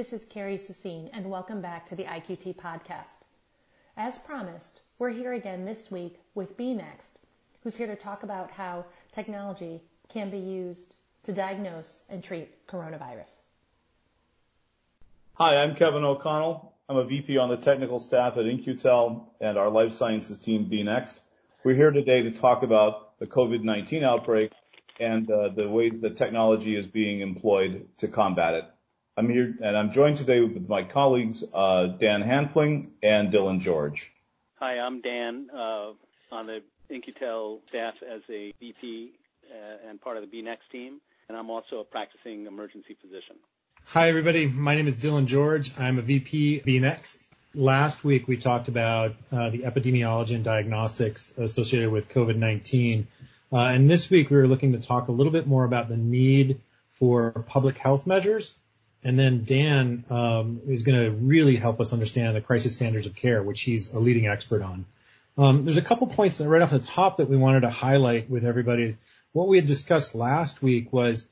This is Carrie Sassine, and welcome back to the IQT podcast. As promised, we're here again this week with bNext, who's here to talk about how technology can be used to diagnose and treat coronavirus. Hi, I'm Kevin O'Connell. I'm a VP on the technical staff at In-Q-Tel and our life sciences team, bNext. We're here today to talk about the COVID-19 outbreak and uh, the ways that technology is being employed to combat it. I'm here, and I'm joined today with my colleagues, uh, Dan Hanfling and Dylan George. Hi, I'm Dan, uh, on the In-Q-Tel staff as a VP and part of the bNext team, and I'm also a practicing emergency physician. Hi, everybody. My name is Dylan George. I'm a VP bNext. Last week, we talked about uh, the epidemiology and diagnostics associated with COVID-19. Uh, and this week, we were looking to talk a little bit more about the need for public health measures. And then Dan um, is going to really help us understand the crisis standards of care, which he's a leading expert on. Um, there's a couple points that right off the top that we wanted to highlight with everybody. What we had discussed last week was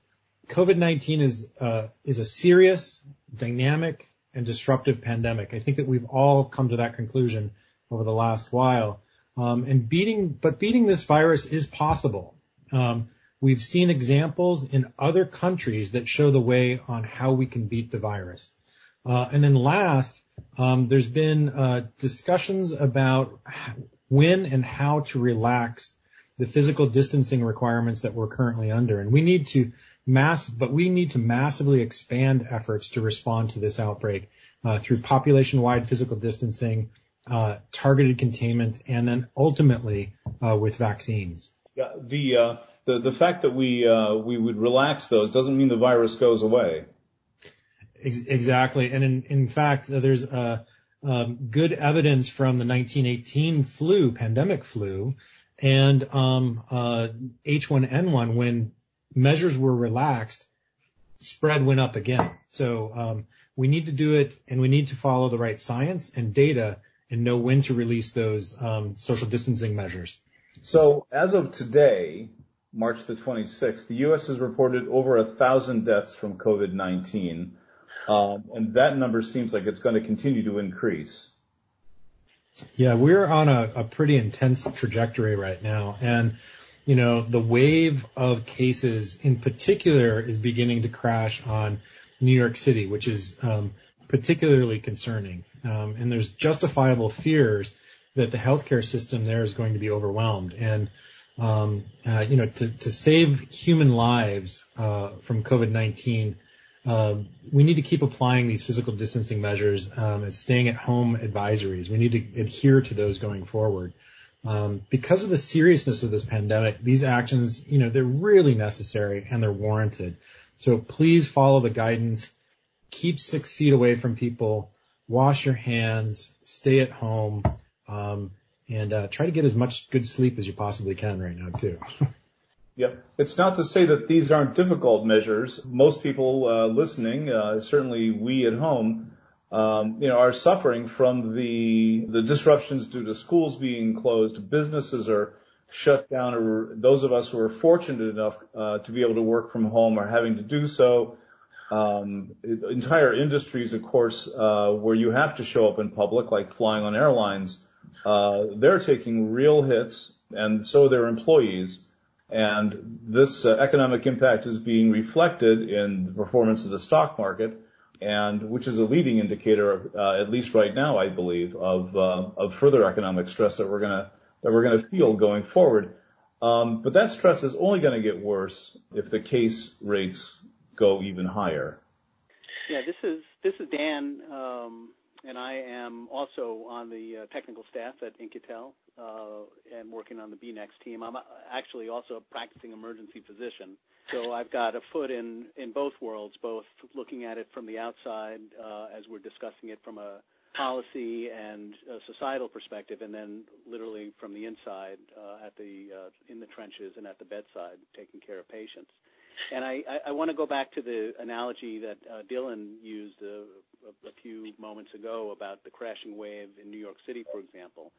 COVID-19 is uh, is a serious, dynamic, and disruptive pandemic. I think that we've all come to that conclusion over the last while. Um, and beating, but beating this virus is possible. Um, we've seen examples in other countries that show the way on how we can beat the virus. Uh, and then last, um, there's been uh, discussions about when and how to relax the physical distancing requirements that we're currently under. And we need to mass, but we need to massively expand efforts to respond to this outbreak uh, through population-wide physical distancing, uh, targeted containment, and then ultimately uh, with vaccines. Yeah, the uh, the the fact that we uh, we would relax those doesn't mean the virus goes away. Exactly, and in in fact, uh, there's uh, um, good evidence from the 1918 flu, pandemic flu, and um, uh, H1N1 when measures were relaxed, spread went up again. So um, we need to do it, and we need to follow the right science and data and know when to release those um, social distancing measures. So as of today, March the 26th, the U.S. has reported over a thousand deaths from COVID-19, um, and that number seems like it's going to continue to increase. Yeah, we're on a, a pretty intense trajectory right now, and you know, the wave of cases in particular is beginning to crash on New York City, which is um, particularly concerning. Um, and there's justifiable fears that the healthcare system there is going to be overwhelmed. And um, uh, you know, to, to save human lives uh, from COVID-19, uh, we need to keep applying these physical distancing measures um, and staying at home advisories. We need to adhere to those going forward. Um, because of the seriousness of this pandemic, these actions, you know, they're really necessary and they're warranted. So please follow the guidance. Keep six feet away from people. Wash your hands. Stay at home. Um, and uh, try to get as much good sleep as you possibly can right now too. Yep. It's not to say that these aren't difficult measures. Most people uh, listening, uh, certainly we at home, um, you know, are suffering from the the disruptions due to schools being closed, businesses are shut down, or those of us who are fortunate enough uh, to be able to work from home are having to do so. Um, entire industries, of course, uh, where you have to show up in public, like flying on airlines, they're taking real hits, and so are their employees. And this uh, economic impact is being reflected in the performance of the stock market and which is a leading indicator, uh, at least right now, I believe, of uh, further economic stress that we're we're gonna feel going forward. Um, but that stress is only going to get worse if the case rates go even higher. Yeah, this is this is Dan, um, and I am also on the uh, technical staff at In-Q-Tel uh, and working on the bNext team. I'm actually also a practicing emergency physician. So I've got a foot in, in both worlds, both looking at it from the outside uh, as we're discussing it from a policy and a societal perspective, and then literally from the inside uh, at the uh, in the trenches and at the bedside, taking care of patients. And I, I, I want to go back to the analogy that uh, Dylan used uh, a, a few moments ago about the crashing wave in New York City, for example.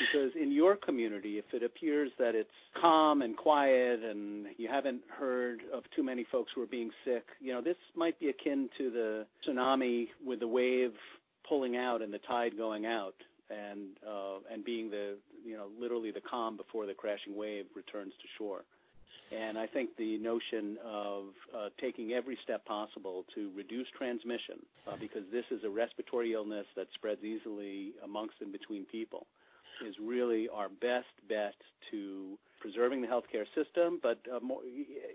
Because in your community, if it appears that it's calm and quiet and you haven't heard of too many folks who are being sick, you know, this might be akin to the tsunami with the wave pulling out and the tide going out and uh, and being the you know literally the calm before the crashing wave returns to shore. And I think the notion of uh, taking every step possible to reduce transmission, uh, because this is a respiratory illness that spreads easily amongst and between people, is really our best bet to preserving the healthcare system, but uh, more,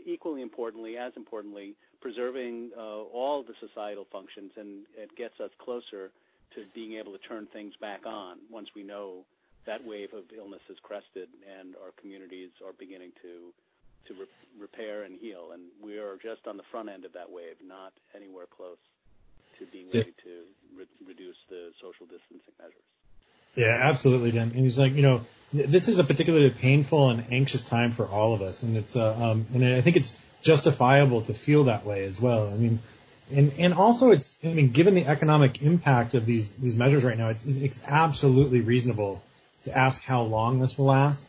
equally importantly, as importantly, preserving uh, all the societal functions, and it gets us closer to being able to turn things back on once we know that wave of illness has crested and our communities are beginning to to re- repair and heal. And we are just on the front end of that wave, not anywhere close to being ready to re- reduce the social distancing measures. Yeah, absolutely, Dan. And he's like, you know, this is a particularly painful and anxious time for all of us, and it's uh, um, and I think it's justifiable to feel that way as well. I mean, and and also it's I mean, given the economic impact of these these measures right now, it's, it's absolutely reasonable to ask how long this will last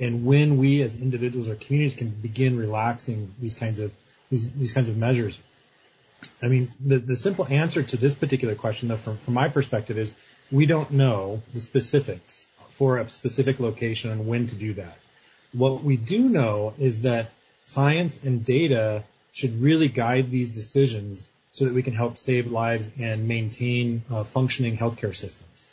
and when we as individuals or communities can begin relaxing these kinds of these, these kinds of measures. I mean, the, the simple answer to this particular question, though, from, from my perspective, is we don't know the specifics for a specific location and when to do that. What we do know is that science and data should really guide these decisions so that we can help save lives and maintain uh, functioning healthcare systems.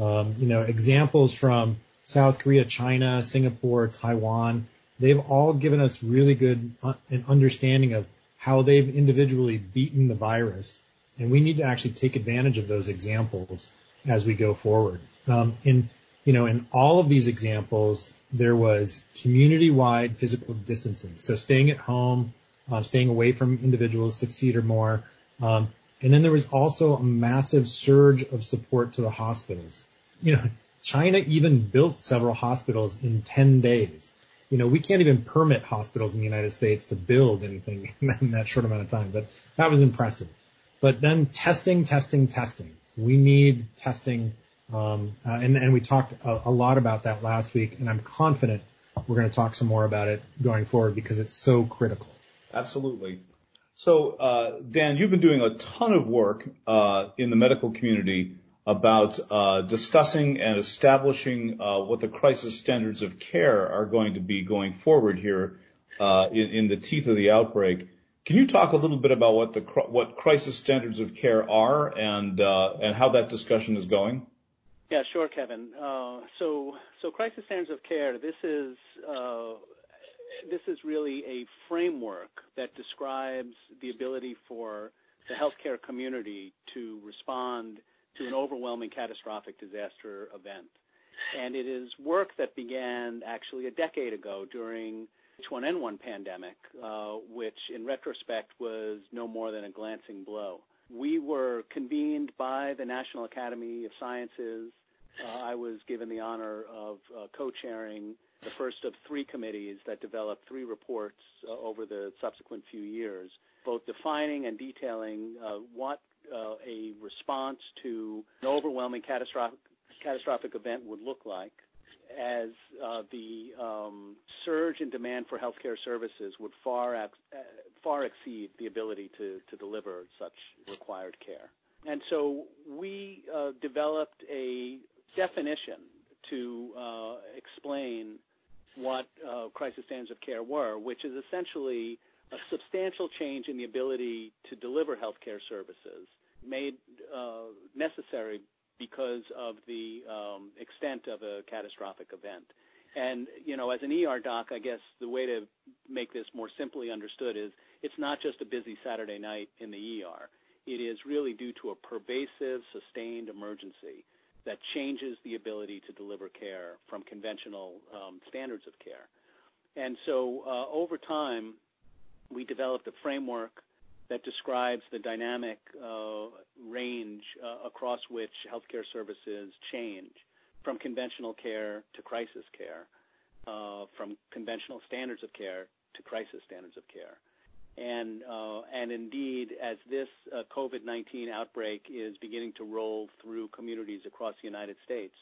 Um, you know, examples from South Korea, China, Singapore, Taiwan, they've all given us really good uh, an understanding of how they've individually beaten the virus. And we need to actually take advantage of those examples as we go forward. Um, in, you know, in all of these examples, there was community-wide physical distancing. So staying at home, uh, staying away from individuals six feet or more. Um, and then there was also a massive surge of support to the hospitals. You know, China even built several hospitals in 10 days. You know, we can't even permit hospitals in the United States to build anything in that short amount of time, but that was impressive. But then testing, testing, testing. We need testing. Um, uh, and, and we talked a, a lot about that last week, and I'm confident we're going to talk some more about it going forward because it's so critical. Absolutely. So, uh, Dan, you've been doing a ton of work uh, in the medical community about uh, discussing and establishing uh, what the crisis standards of care are going to be going forward here uh, in, the teeth of the outbreak. Can you talk a little bit about what the what crisis standards of care are and uh, and how that discussion is going? Yeah, sure, Kevin. Uh, so so crisis standards of care. This is uh, this is really a framework that describes the ability for the healthcare community to respond to an overwhelming catastrophic disaster event. And it is work that began actually a decade ago during H1N1 pandemic, uh, which in retrospect was no more than a glancing blow. We were convened by the National Academy of Sciences. Uh, I was given the honor of uh, co-chairing the first of three committees that developed three reports uh, over the subsequent few years, both defining and detailing uh, what uh, a response to an overwhelming catastrophic catastrophic event would look like as uh, the um, surge in demand for healthcare services would far ex- uh, far exceed the ability to, to deliver such required care. And so we uh, developed a definition to uh, explain what uh, crisis standards of care were, which is essentially a substantial change in the ability to deliver healthcare services made uh, necessary because of the um, extent of a catastrophic event. And, you know, as an ER doc, I guess the way to make this more simply understood is it's not just a busy Saturday night in the ER. It is really due to a pervasive, sustained emergency that changes the ability to deliver care from conventional um, standards of care. And so uh, over time, we developed a framework that describes the dynamic uh, range uh, across which healthcare services change from conventional care to crisis care, uh, from conventional standards of care to crisis standards of care. And, uh, and indeed, as this uh, COVID-19 outbreak is beginning to roll through communities across the United States,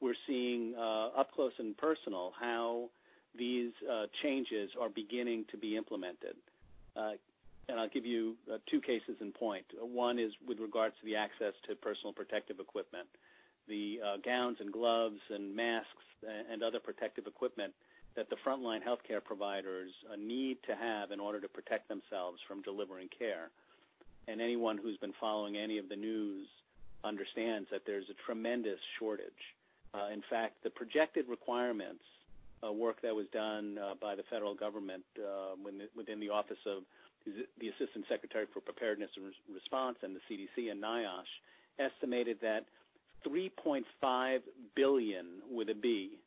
we're seeing uh, up close and personal how these uh, changes are beginning to be implemented. Uh, and I'll give you uh, two cases in point. One is with regards to the access to personal protective equipment, the gowns and gloves and masks and other protective equipment that the frontline healthcare providers uh, need to have in order to protect themselves from delivering care. And anyone who's been following any of the news understands that there's a tremendous shortage. Uh, in fact, the projected requirements, uh, work that was done uh, by the federal government uh, within the Office of the Assistant Secretary for Preparedness and Response and the CDC and NIOSH, estimated that 3.5 billion with a B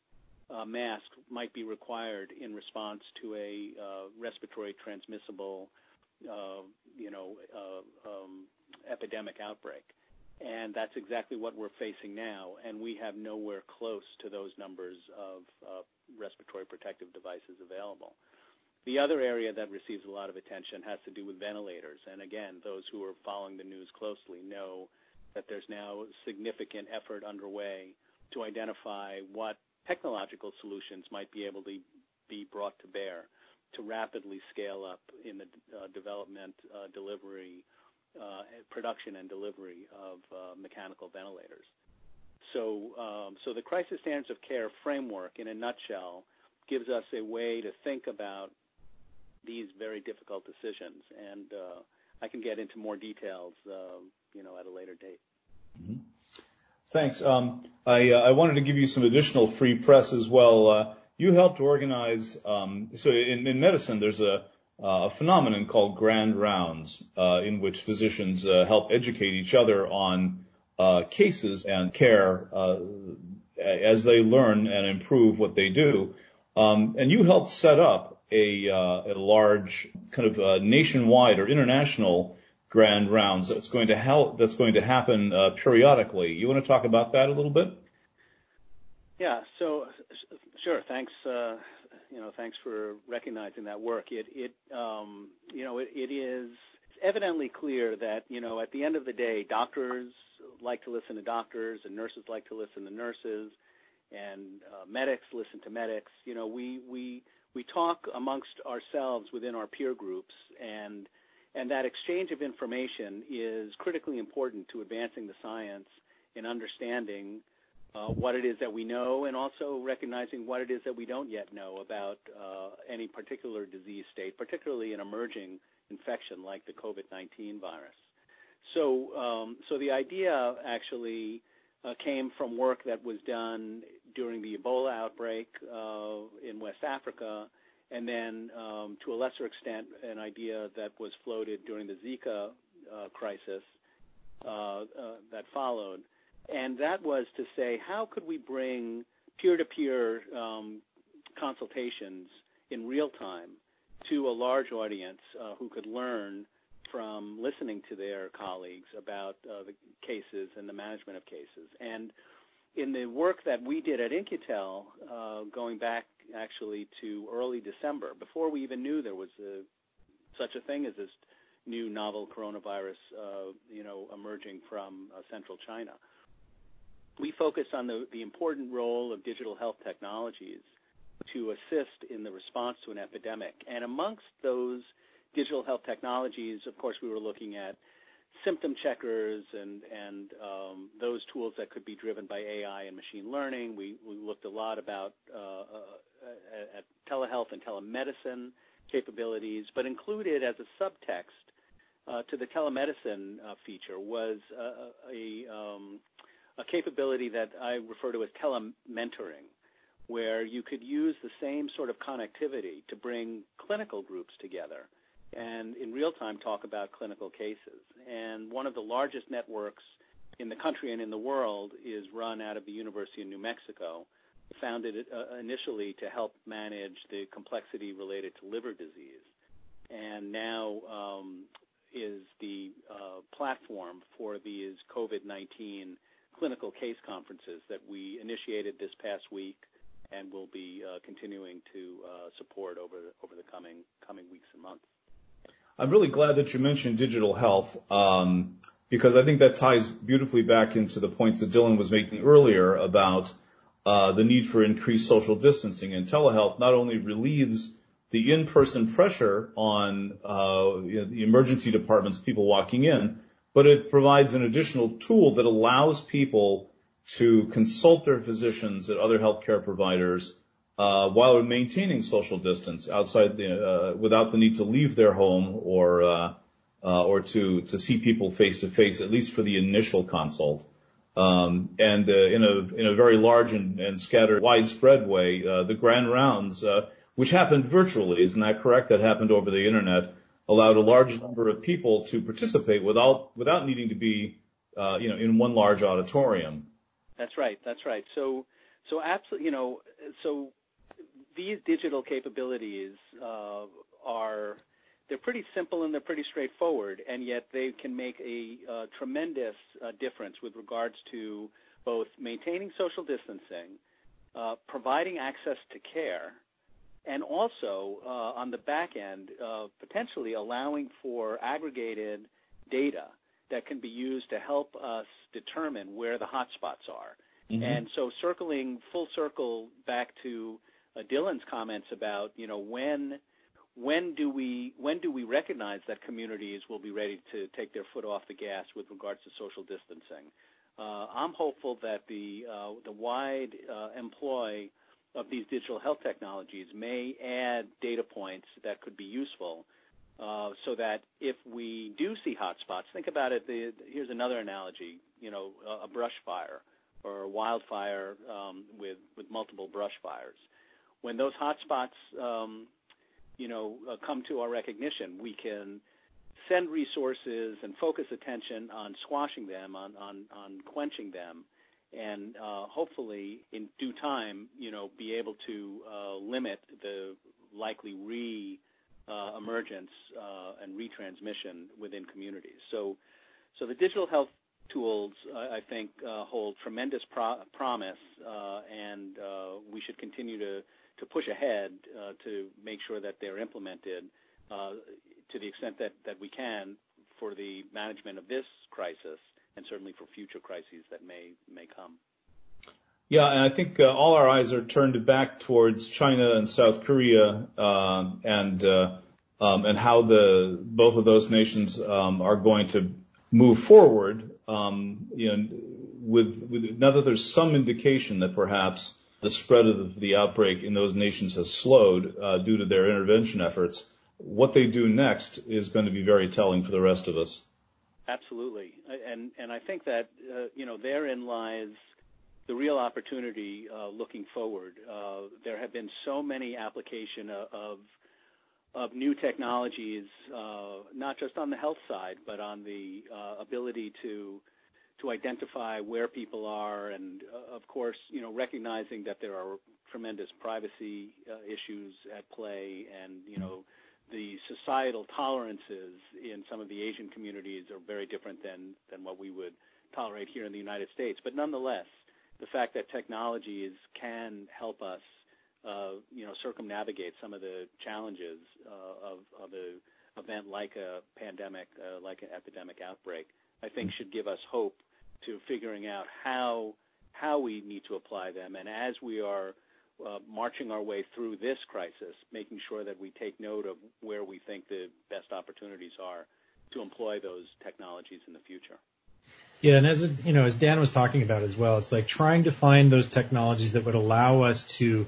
uh, mask might be required in response to a uh, respiratory transmissible, uh, you know, uh, um, epidemic outbreak. And that's exactly what we're facing now, and we have nowhere close to those numbers of uh, respiratory protective devices available. The other area that receives a lot of attention has to do with ventilators. And again, those who are following the news closely know that there's now significant effort underway to identify what technological solutions might be able to be brought to bear to rapidly scale up in the uh, development, uh, delivery, production and delivery of mechanical ventilators. So, um, so the crisis standards of care framework, in a nutshell, gives us a way to think about these very difficult decisions, and uh, I can get into more details, uh, you know, at a later date. Mm-hmm. Thanks. Um, I, uh, I, wanted to give you some additional free press as well. Uh, you helped organize. Um, so in, medicine, there's a, a, phenomenon called grand rounds, uh, in which physicians uh, help educate each other on uh, cases and care uh, as they learn and improve what they do. Um, and you helped set up a, a large kind of nationwide or international grand rounds that's going to help that's going to happen uh, periodically. You want to talk about that a little bit? Yeah. So sure. Thanks. Uh, you know, thanks for recognizing that work. It it um, you know it, it is It's evidently clear that you know at the end of the day, doctors like to listen to doctors, and nurses like to listen to nurses, and uh, medics listen to medics. You know, we we we talk amongst ourselves within our peer groups and and that exchange of information is critically important to advancing the science and understanding uh, what it is that we know and also recognizing what it is that we don't yet know about uh, any particular disease state, particularly an emerging infection like the COVID-19 virus. So, um, so the idea actually uh, came from work that was done during the Ebola outbreak uh, in West Africa and then um, to a lesser extent, an idea that was floated during the Zika uh, crisis that followed, and that was to say, how could we bring peer-to-peer um, consultations in real time to a large audience uh, who could learn from listening to their colleagues about uh, the cases and the management of cases. And in the work that we did at In-Q-Tel, uh, going back actually to early December, before we even knew there was a, such a thing as this new novel coronavirus, uh, you know, emerging from uh, central China. We focused on the, the important role of digital health technologies to assist in the response to an epidemic. And amongst those digital health technologies, of course, we were looking at symptom checkers and and um, those tools that could be driven by AI and machine learning. We we looked a lot about uh, uh, at telehealth and telemedicine capabilities, but included as a subtext uh, to the telemedicine uh, feature was a a, um, a capability that I refer to as telementoring, where you could use the same sort of connectivity to bring clinical groups together and in real time talk about clinical cases. And one of the largest networks in the country and in the world is run out of the University of New Mexico, founded uh, initially to help manage the complexity related to liver disease, and now um, is the uh, platform for these COVID-19 clinical case conferences that we initiated this past week and will be uh, continuing to uh, support over over the coming coming weeks and months. I'm really glad that you mentioned digital health, um, because I think that ties beautifully back into the points that Dylan was making earlier about uh, the need for increased social distancing. And telehealth not only relieves the in-person pressure on the emergency departments, people walking in, but it provides an additional tool that allows people to consult their physicians and other healthcare providers uh, while maintaining social distance outside the, uh, without the need to leave their home or uh, uh or to to see people face to face, at least for the initial consult. Um, and uh, in a in a very large and, and scattered, widespread way, uh, the grand rounds, which happened virtually, isn't that correct? That happened over the internet, allowed a large number of people to participate without without needing to be, you know, in one large auditorium. That's right. That's right. So so absolutely, you know, so these digital capabilities uh, are they're pretty simple and they're pretty straightforward, and yet they can make a uh, tremendous uh, difference with regards to both maintaining social distancing, uh, providing access to care, and also uh, on the back end, uh, potentially allowing for aggregated data that can be used to help us determine where the hotspots are. Mm-hmm. And so, circling full circle back to uh, Dylan's comments about you know when when do we when do we recognize that communities will be ready to take their foot off the gas with regards to social distancing? Uh, I'm hopeful that the uh, the wide uh, employ of these digital health technologies may add data points that could be useful, uh, so that if we do see hotspots, think about it. The, here's another analogy: you know, a, a brush fire or a wildfire um, with with multiple brush fires when those hotspots, um, you know, uh, come to our recognition, we can send resources and focus attention on squashing them, on on, on quenching them, and uh, hopefully, in due time, you know, be able to uh, limit the likely re uh, emergence uh, and retransmission within communities. So, so the digital health tools, I think, uh, hold tremendous pro- promise, uh, and uh, we should continue to to push ahead uh, to make sure that they're implemented uh, to the extent that, that we can for the management of this crisis and certainly for future crises that may may come. Yeah, and I think uh, all our eyes are turned back towards China and South Korea uh, and uh, um, and how the both of those nations um, are going to move forward. Um, you know, with, with now that there's some indication that perhaps the spread of the outbreak in those nations has slowed uh, due to their intervention efforts. What they do next is going to be very telling for the rest of us. Absolutely, and and I think that uh, you know therein lies the real opportunity uh, looking forward. Uh, there have been so many application of of new technologies, uh, not just on the health side, but on the uh, ability to to identify where people are, and uh, of course, you know, recognizing that there are tremendous privacy uh, issues at play, and you know, the societal tolerances in some of the Asian communities are very different than than what we would tolerate here in the United States. But nonetheless, the fact that technologies can help us, uh, you know, circumnavigate some of the challenges uh, of of a event like a pandemic, uh, like an epidemic outbreak, I think should give us hope to figuring out how how we need to apply them. And as we are uh, marching our way through this crisis, making sure that we take note of where we think the best opportunities are to employ those technologies in the future. Yeah, and as you know, as Dan was talking about as well, it's like trying to find those technologies that would allow us to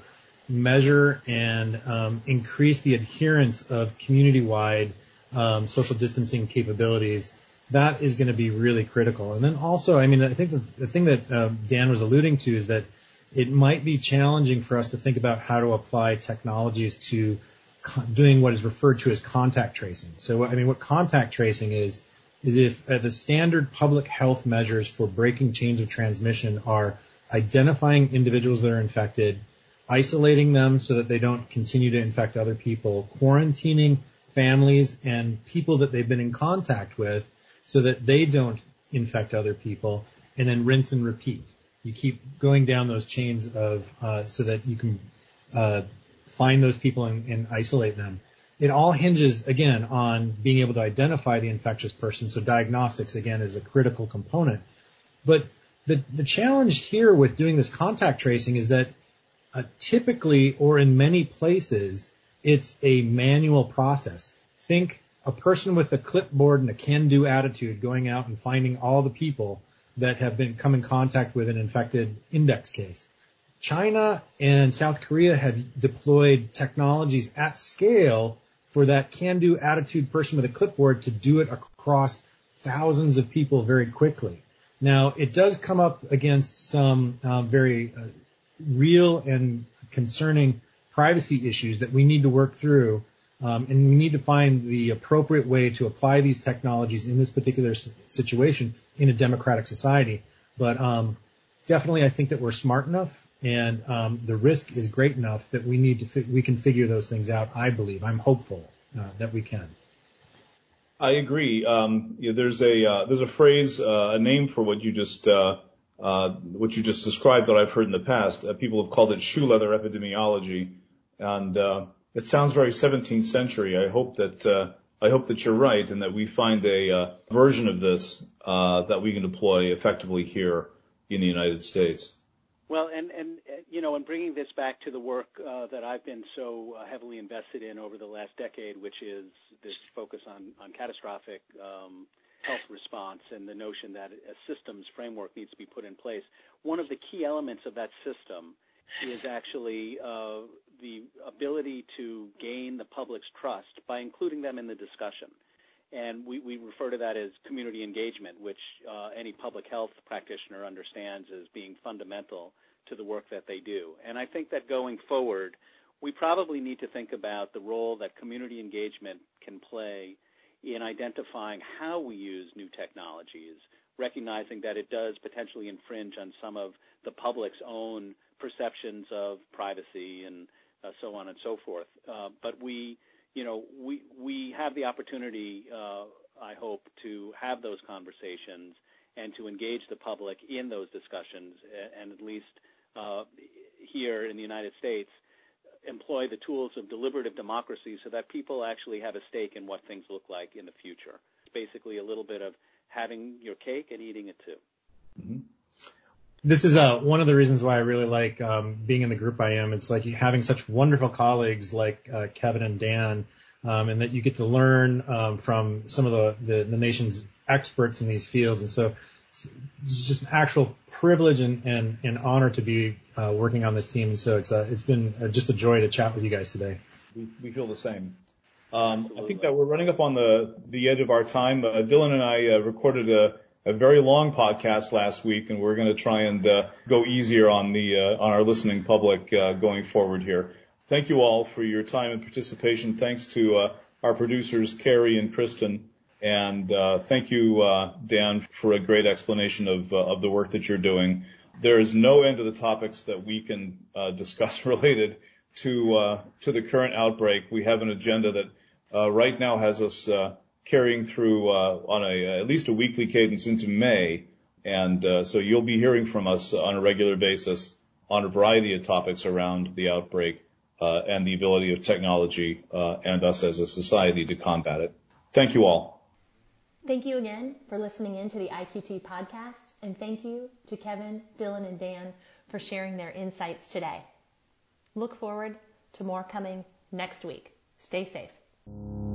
measure and um, increase the adherence of community-wide um, social distancing capabilities that is going to be really critical. And then also, I mean, I think the, the thing that uh, Dan was alluding to is that it might be challenging for us to think about how to apply technologies to co- doing what is referred to as contact tracing. So, I mean, what contact tracing is, is if uh, the standard public health measures for breaking chains of transmission are identifying individuals that are infected, isolating them so that they don't continue to infect other people, quarantining families and people that they've been in contact with, so that they don't infect other people, and then rinse and repeat. You keep going down those chains of uh, so that you can uh, find those people and, and, isolate them. it all hinges again on being able to identify the infectious person. So diagnostics again is a critical component. But the, the challenge here with doing this contact tracing is that uh, typically or in many places, it's a manual process. Think a person with a clipboard and a can-do attitude going out and finding all the people that have been come in contact with an infected index case. China and South Korea have deployed technologies at scale for that can-do attitude person with a clipboard to do it across thousands of people very quickly. Now, it does come up against some um, very uh, real and concerning privacy issues that we need to work through, um, and we need to find the appropriate way to apply these technologies in this particular situation in a democratic society. But um, definitely, I think that we're smart enough and um, the risk is great enough that we need to fi- we can figure those things out. I believe I'm hopeful uh, that we can. I agree. Um, there's a uh, there's a phrase, uh, a name for what you just uh, uh, what you just described that I've heard in the past. Uh, people have called it shoe leather epidemiology, and it sounds very 17th century. I hope that I hope that you're right, and that we find a version of this that we can deploy effectively here in the United States. Well, and and uh, you know, and bringing this back to the work uh, that I've been so uh, heavily invested in over the last decade, which is this focus on on catastrophic um, health response and the notion that a systems framework needs to be put in place. One of the key elements of that system is actually uh, the ability to gain the public's trust by including them in the discussion. And we, we refer to that as community engagement, which uh, any public health practitioner understands as being fundamental to the work that they do. And I think that going forward, we probably need to think about the role that community engagement can play in identifying how we use new technologies, recognizing that it does potentially infringe on some of the public's own perceptions of privacy and uh, so on and so forth. Uh, but we you know, we we have the opportunity, uh, I hope, to have those conversations and to engage the public in those discussions, and at least uh, here in the United States, employ the tools of deliberative democracy so that people actually have a stake in what things look like in the future. Basically a little bit of having your cake and eating it too. Mm-hmm this is uh, one of the reasons why I really like um, being in the group I am. It's like having such wonderful colleagues like uh, Kevin and Dan, um, and that you get to learn um, from some of the, the, the nation's experts in these fields. And so it's just an actual privilege and, and, and honor to be uh, working on this team. And so it's uh, it's been uh, just a joy to chat with you guys today. We, we feel the same. Um, I think that we're running up on the the edge of our time. Uh, Dylan and I uh, recorded a a very long podcast last week, and we're going to try and uh, go easier on the uh, on our listening public uh, going forward here. Thank you all for your time and participation. Thanks to uh, our producers Carrie and Kristen, and uh, thank you, uh, Dan, for a great explanation of of the work that you're doing. There is no end to the topics that we can discuss related to to the current outbreak. We have an agenda that right now has us carrying through uh, on a at least a weekly cadence into May. And uh, so you'll be hearing from us on a regular basis on a variety of topics around the outbreak uh, and the ability of technology and us as a society to combat it. Thank you all. Thank you again for listening in to the IQT podcast, and thank you to Kevin, Dylan, and Dan for sharing their insights today. Look forward to more coming next week. Stay safe.